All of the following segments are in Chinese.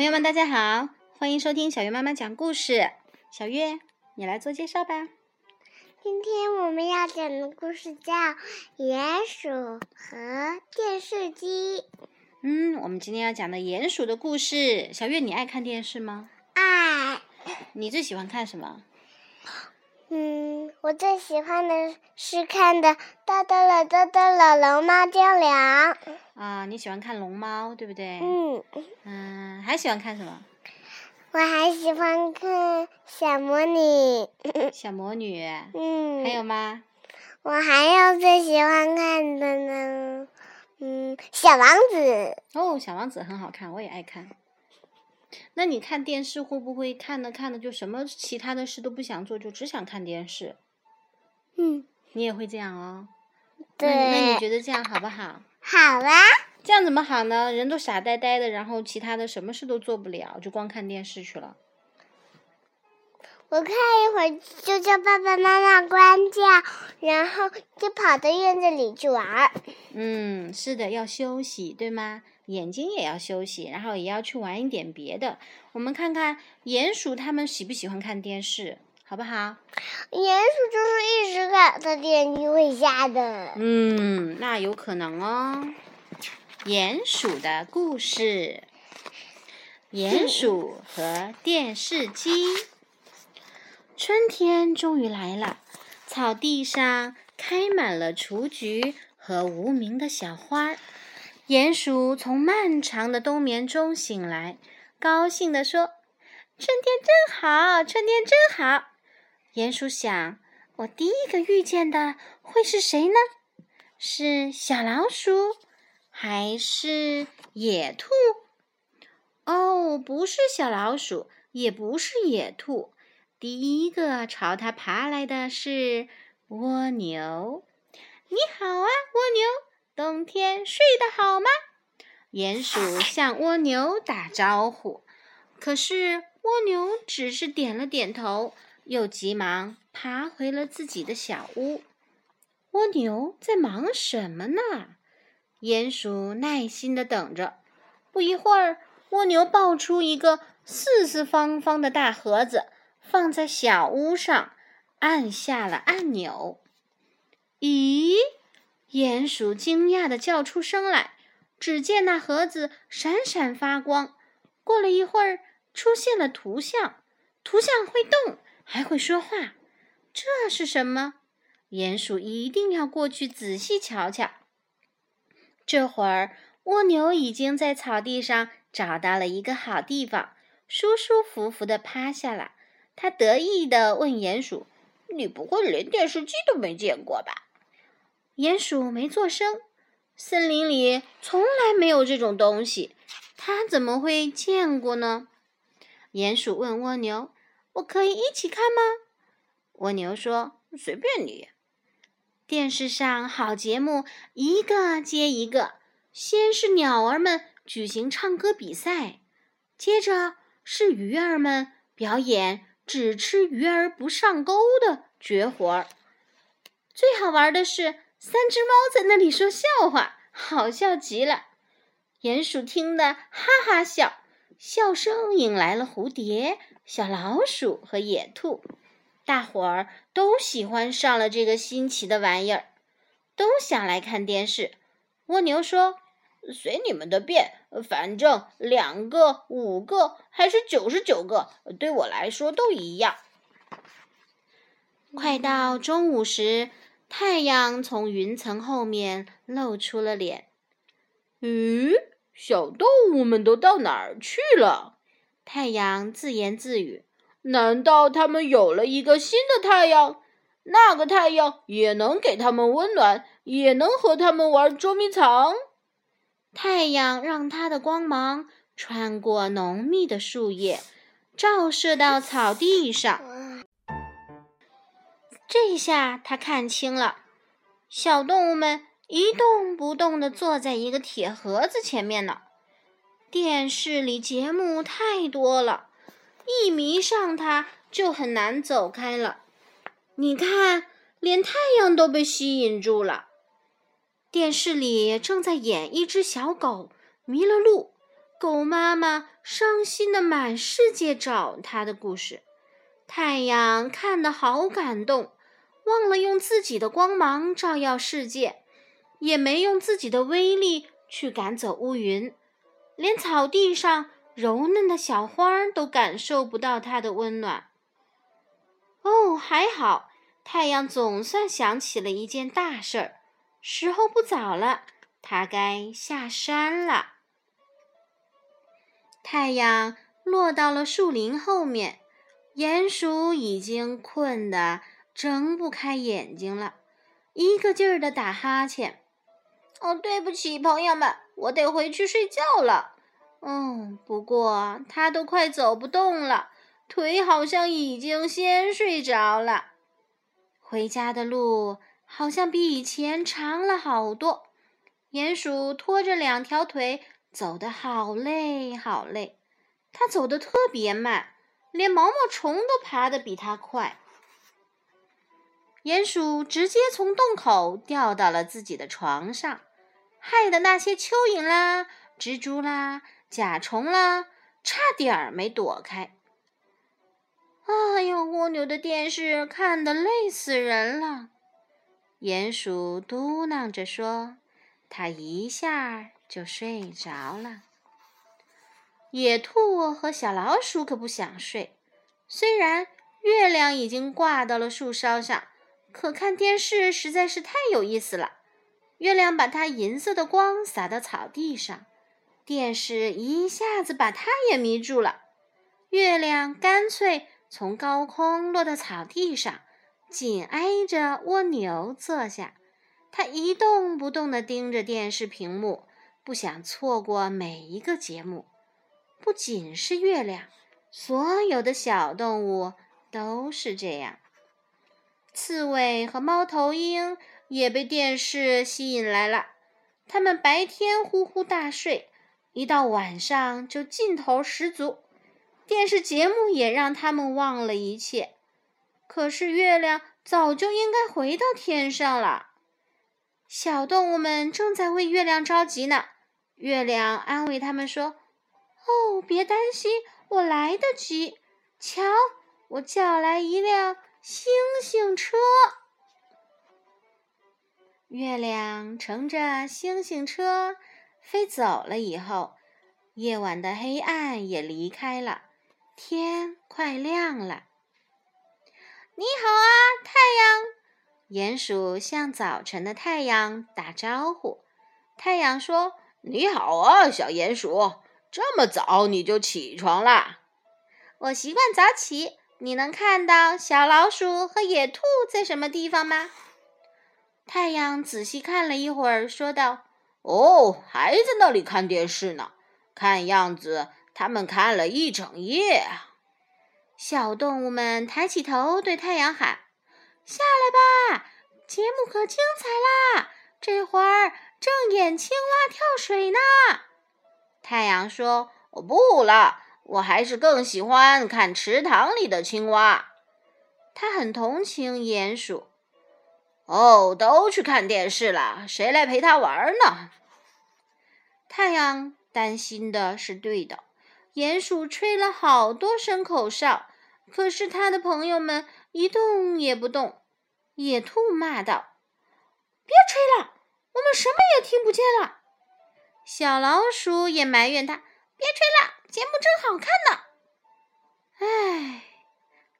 朋友们，大家好，欢迎收听小月妈妈讲故事。小月，你来做介绍吧。今天我们要讲的故事叫《鼹鼠和电视机》。嗯，我们今天要讲的鼹鼠的故事。小月，你爱看电视吗？爱。你最喜欢看什么？嗯，我最喜欢的是看的《哒哒了哒哒了龙猫精灵》。啊，你喜欢看龙猫，对不对？嗯。嗯，还喜欢看什么？我还喜欢看小魔女。小魔女。嗯。还有吗？我还有最喜欢看的呢，嗯，小王子。哦，小王子很好看，我也爱看。那你看电视会不会看着看着就什么其他的事都不想做，就只想看电视？嗯，你也会这样哦。对。那你觉得这样好不好？好啊。这样怎么好呢？人都傻呆呆的，然后其他的什么事都做不了，就光看电视去了。我看一会儿就叫爸爸妈妈关掉，然后就跑到院子里去玩。嗯，是的，要休息，对吗？眼睛也要休息，然后也要去玩一点别的。我们看看鼹鼠他们喜不喜欢看电视，好不好？鼹鼠就是一直看的电视会吓的。嗯，那有可能哦。鼹鼠的故事：鼹鼠和电视机。春天终于来了，草地上开满了雏菊和无名的小花。鼹鼠从漫长的冬眠中醒来，高兴地说：“春天真好，春天真好。”鼹鼠想：“我第一个遇见的会是谁呢？是小老鼠，还是野兔？哦，不是小老鼠，也不是野兔。第一个朝它爬来的是蜗牛。你好啊，蜗牛。”冬天睡得好吗？鼹鼠向蜗牛打招呼，可是蜗牛只是点了点头，又急忙爬回了自己的小屋。蜗牛在忙什么呢？鼹鼠耐心的等着。不一会儿，蜗牛抱出一个四四方方的大盒子，放在小屋上，按下了按钮。咦？鼹鼠惊讶地叫出声来，只见那盒子闪闪发光。过了一会儿，出现了图像，图像会动，还会说话。这是什么？鼹鼠一定要过去仔细瞧瞧。这会儿，蜗牛已经在草地上找到了一个好地方，舒舒服服地趴下了。他得意地问鼹鼠：“你不会连电视机都没见过吧？”鼹鼠没做声，森林里从来没有这种东西，它怎么会见过呢？鼹鼠问蜗牛：“我可以一起看吗？”蜗牛说：“随便你。”电视上好节目一个接一个，先是鸟儿们举行唱歌比赛，接着是鱼儿们表演只吃鱼儿不上钩的绝活儿，最好玩的是。三只猫在那里说笑话，好笑极了。鼹鼠听得哈哈笑，笑声引来了蝴蝶、小老鼠和野兔，大伙儿都喜欢上了这个新奇的玩意儿，都想来看电视。蜗牛说：“随你们的便，反正两个、五个还是九十九个，对我来说都一样。”快到中午时。太阳从云层后面露出了脸。咦，小动物们都到哪儿去了？太阳自言自语：“难道他们有了一个新的太阳？那个太阳也能给他们温暖，也能和他们玩捉迷藏？”太阳让它的光芒穿过浓密的树叶，照射到草地上。这下他看清了，小动物们一动不动地坐在一个铁盒子前面呢。电视里节目太多了，一迷上它就很难走开了。你看，连太阳都被吸引住了。电视里正在演一只小狗迷了路，狗妈妈伤心的满世界找它的故事。太阳看得好感动，忘了用自己的光芒照耀世界，也没用自己的威力去赶走乌云，连草地上柔嫩的小花都感受不到它的温暖。哦，还好，太阳总算想起了一件大事儿，时候不早了，它该下山了。太阳落到了树林后面，鼹鼠已经困得睁不开眼睛了，一个劲儿的打哈欠。哦，对不起，朋友们，我得回去睡觉了。嗯，不过他都快走不动了，腿好像已经先睡着了。回家的路好像比以前长了好多。鼹鼠拖着两条腿。走得好累，好累。它走得特别慢，连毛毛虫都爬得比它快。鼹鼠直接从洞口掉到了自己的床上，害得那些蚯蚓啦、蜘蛛啦、甲虫啦，差点儿没躲开。哎呦，蜗牛的电视看得累死人了。鼹鼠嘟囔着说：“它一下。”就睡着了。野兔和小老鼠可不想睡。虽然月亮已经挂到了树梢上，可看电视实在是太有意思了。月亮把它银色的光洒到草地上，电视一下子把它也迷住了。月亮干脆从高空落到草地上，紧挨着蜗牛坐下。它一动不动地盯着电视屏幕。不想错过每一个节目，不仅是月亮，所有的小动物都是这样。刺猬和猫头鹰也被电视吸引来了。他们白天呼呼大睡，一到晚上就劲头十足。电视节目也让他们忘了一切。可是月亮早就应该回到天上了。小动物们正在为月亮着急呢。月亮安慰他们说：“哦，别担心，我来得及。瞧，我叫来一辆星星车。”月亮乘着星星车飞走了以后，夜晚的黑暗也离开了，天快亮了。你好啊，太阳！鼹鼠向早晨的太阳打招呼。太阳说：“你好啊，小鼹鼠，这么早你就起床啦？我习惯早起。你能看到小老鼠和野兔在什么地方吗？”太阳仔细看了一会儿，说道：“哦，还在那里看电视呢。看样子他们看了一整夜。”小动物们抬起头对太阳喊。下来吧，节目可精彩啦！这会儿正演青蛙跳水呢。太阳说：“我不了，我还是更喜欢看池塘里的青蛙。”他很同情鼹鼠。哦，都去看电视了，谁来陪他玩呢？太阳担心的是对的。鼹鼠吹了好多声口哨，可是他的朋友们一动也不动。野兔骂道：“别吹了，我们什么也听不见了。”小老鼠也埋怨他：“别吹了，节目真好看呢。”唉，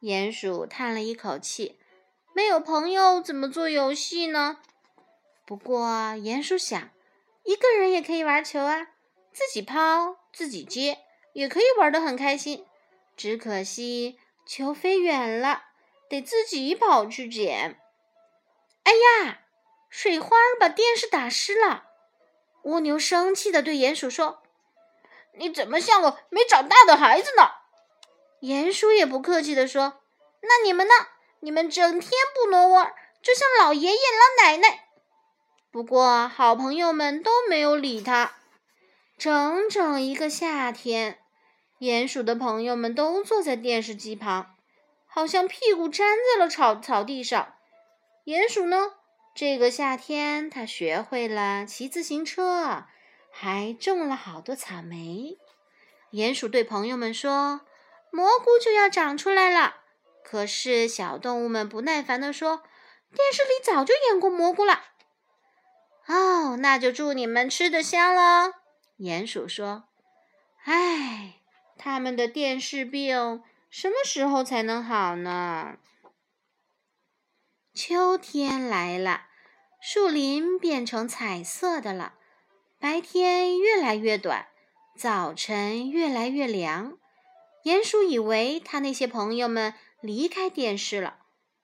鼹鼠叹了一口气：“没有朋友怎么做游戏呢？”不过，鼹鼠想，一个人也可以玩球啊，自己抛，自己接，也可以玩得很开心。只可惜球飞远了，得自己跑去捡。哎呀，水花把电视打湿了！蜗牛生气地对鼹鼠说：“你怎么像个没长大的孩子呢？”鼹鼠也不客气地说：“那你们呢？你们整天不挪窝，就像老爷爷老奶奶。”不过，好朋友们都没有理他。整整一个夏天，鼹鼠的朋友们都坐在电视机旁，好像屁股粘在了草草地上。鼹鼠呢？这个夏天，它学会了骑自行车，还种了好多草莓。鼹鼠对朋友们说：“蘑菇就要长出来了。”可是小动物们不耐烦地说：“电视里早就演过蘑菇了。”哦，那就祝你们吃得香了。鼹鼠说：“唉，他们的电视病什么时候才能好呢？”秋天来了，树林变成彩色的了。白天越来越短，早晨越来越凉。鼹鼠以为他那些朋友们离开电视了，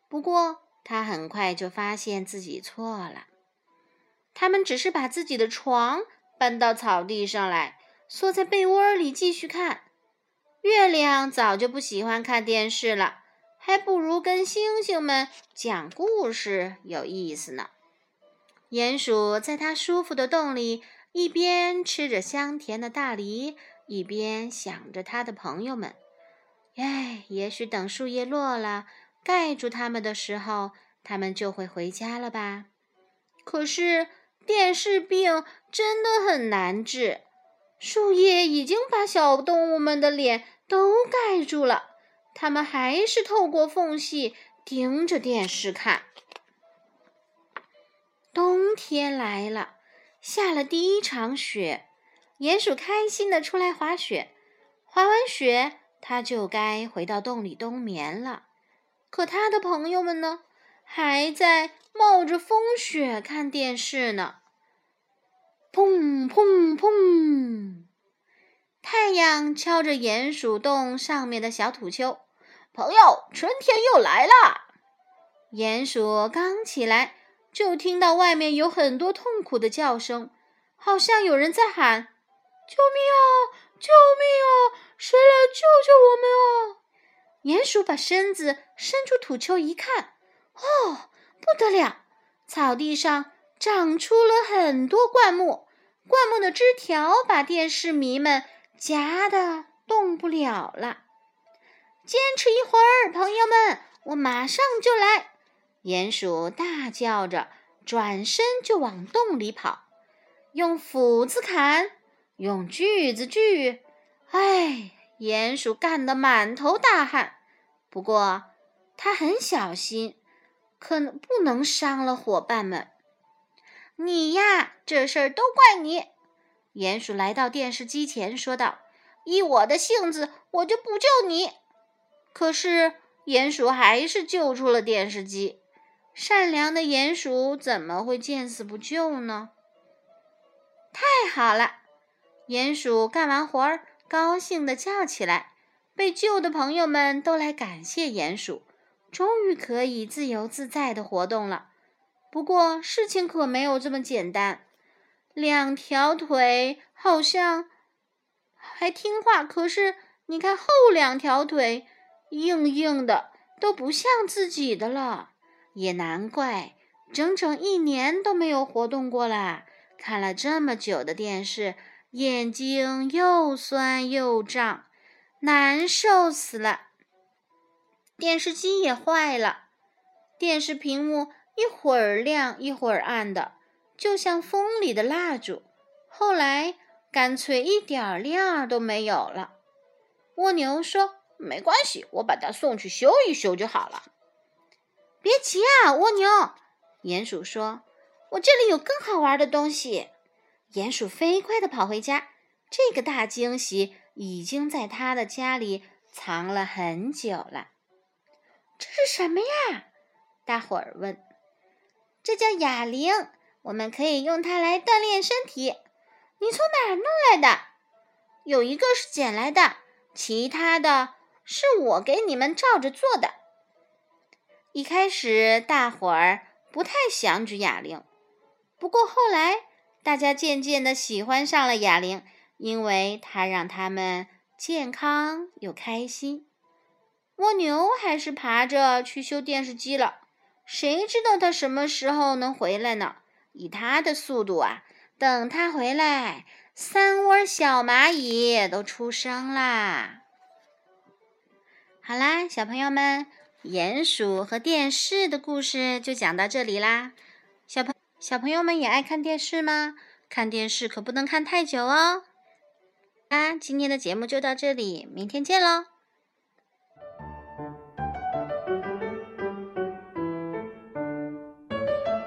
不过他很快就发现自己错了。他们只是把自己的床搬到草地上来，缩在被窝里继续看。月亮早就不喜欢看电视了，还不如跟星星们讲故事有意思呢。鼹鼠在它舒服的洞里，一边吃着香甜的大梨，一边想着他的朋友们。哎，也许等树叶落了，盖住它们的时候，它们就会回家了吧？可是。电视病真的很难治，树叶已经把小动物们的脸都盖住了，它们还是透过缝隙盯着电视看。冬天来了，下了第一场雪，鼹鼠开心的出来滑雪，滑完雪，它就该回到洞里冬眠了。可它的朋友们呢，还在。冒着风雪看电视呢，砰砰砰！太阳敲着鼹鼠洞上面的小土丘。朋友，春天又来了。鼹鼠刚起来，就听到外面有很多痛苦的叫声，好像有人在喊：“救命啊！救命啊！谁来救救我们啊！”鼹鼠把身子伸出土丘一看，哦！不得了！草地上长出了很多灌木，灌木的枝条把电视迷们夹得动不了了。坚持一会儿，朋友们，我马上就来！鼹鼠大叫着，转身就往洞里跑，用斧子砍，用锯子锯。哎，鼹鼠干得满头大汗，不过他很小心。可不能伤了伙伴们。你呀，这事儿都怪你。鼹鼠来到电视机前说道：“依我的性子，我就不救你。”可是鼹鼠还是救出了电视机。善良的鼹鼠怎么会见死不救呢？太好了！鼹鼠干完活儿，高兴地叫起来。被救的朋友们都来感谢鼹鼠。终于可以自由自在的活动了，不过事情可没有这么简单。两条腿好像还听话，可是你看后两条腿硬硬的，都不像自己的了。也难怪，整整一年都没有活动过啦。看了这么久的电视，眼睛又酸又胀，难受死了。电视机也坏了，电视屏幕一会儿亮一会儿暗的，就像风里的蜡烛。后来干脆一点亮都没有了。蜗牛说：“没关系，我把它送去修一修就好了。”别急啊，蜗牛。鼹鼠说：“我这里有更好玩的东西。”鼹鼠飞快地跑回家，这个大惊喜已经在他的家里藏了很久了。这是什么呀？大伙儿问。这叫哑铃，我们可以用它来锻炼身体。你从哪儿弄来的？有一个是捡来的，其他的是我给你们照着做的。一开始大伙儿不太想举哑铃，不过后来大家渐渐的喜欢上了哑铃，因为它让他们健康又开心。蜗牛还是爬着去修电视机了，谁知道它什么时候能回来呢？以它的速度啊，等它回来，三窝小蚂蚁都出生啦。好啦，小朋友们，鼹鼠和电视的故事就讲到这里啦。小朋友们也爱看电视吗？看电视可不能看太久哦。啊。今天的节目就到这里，明天见喽。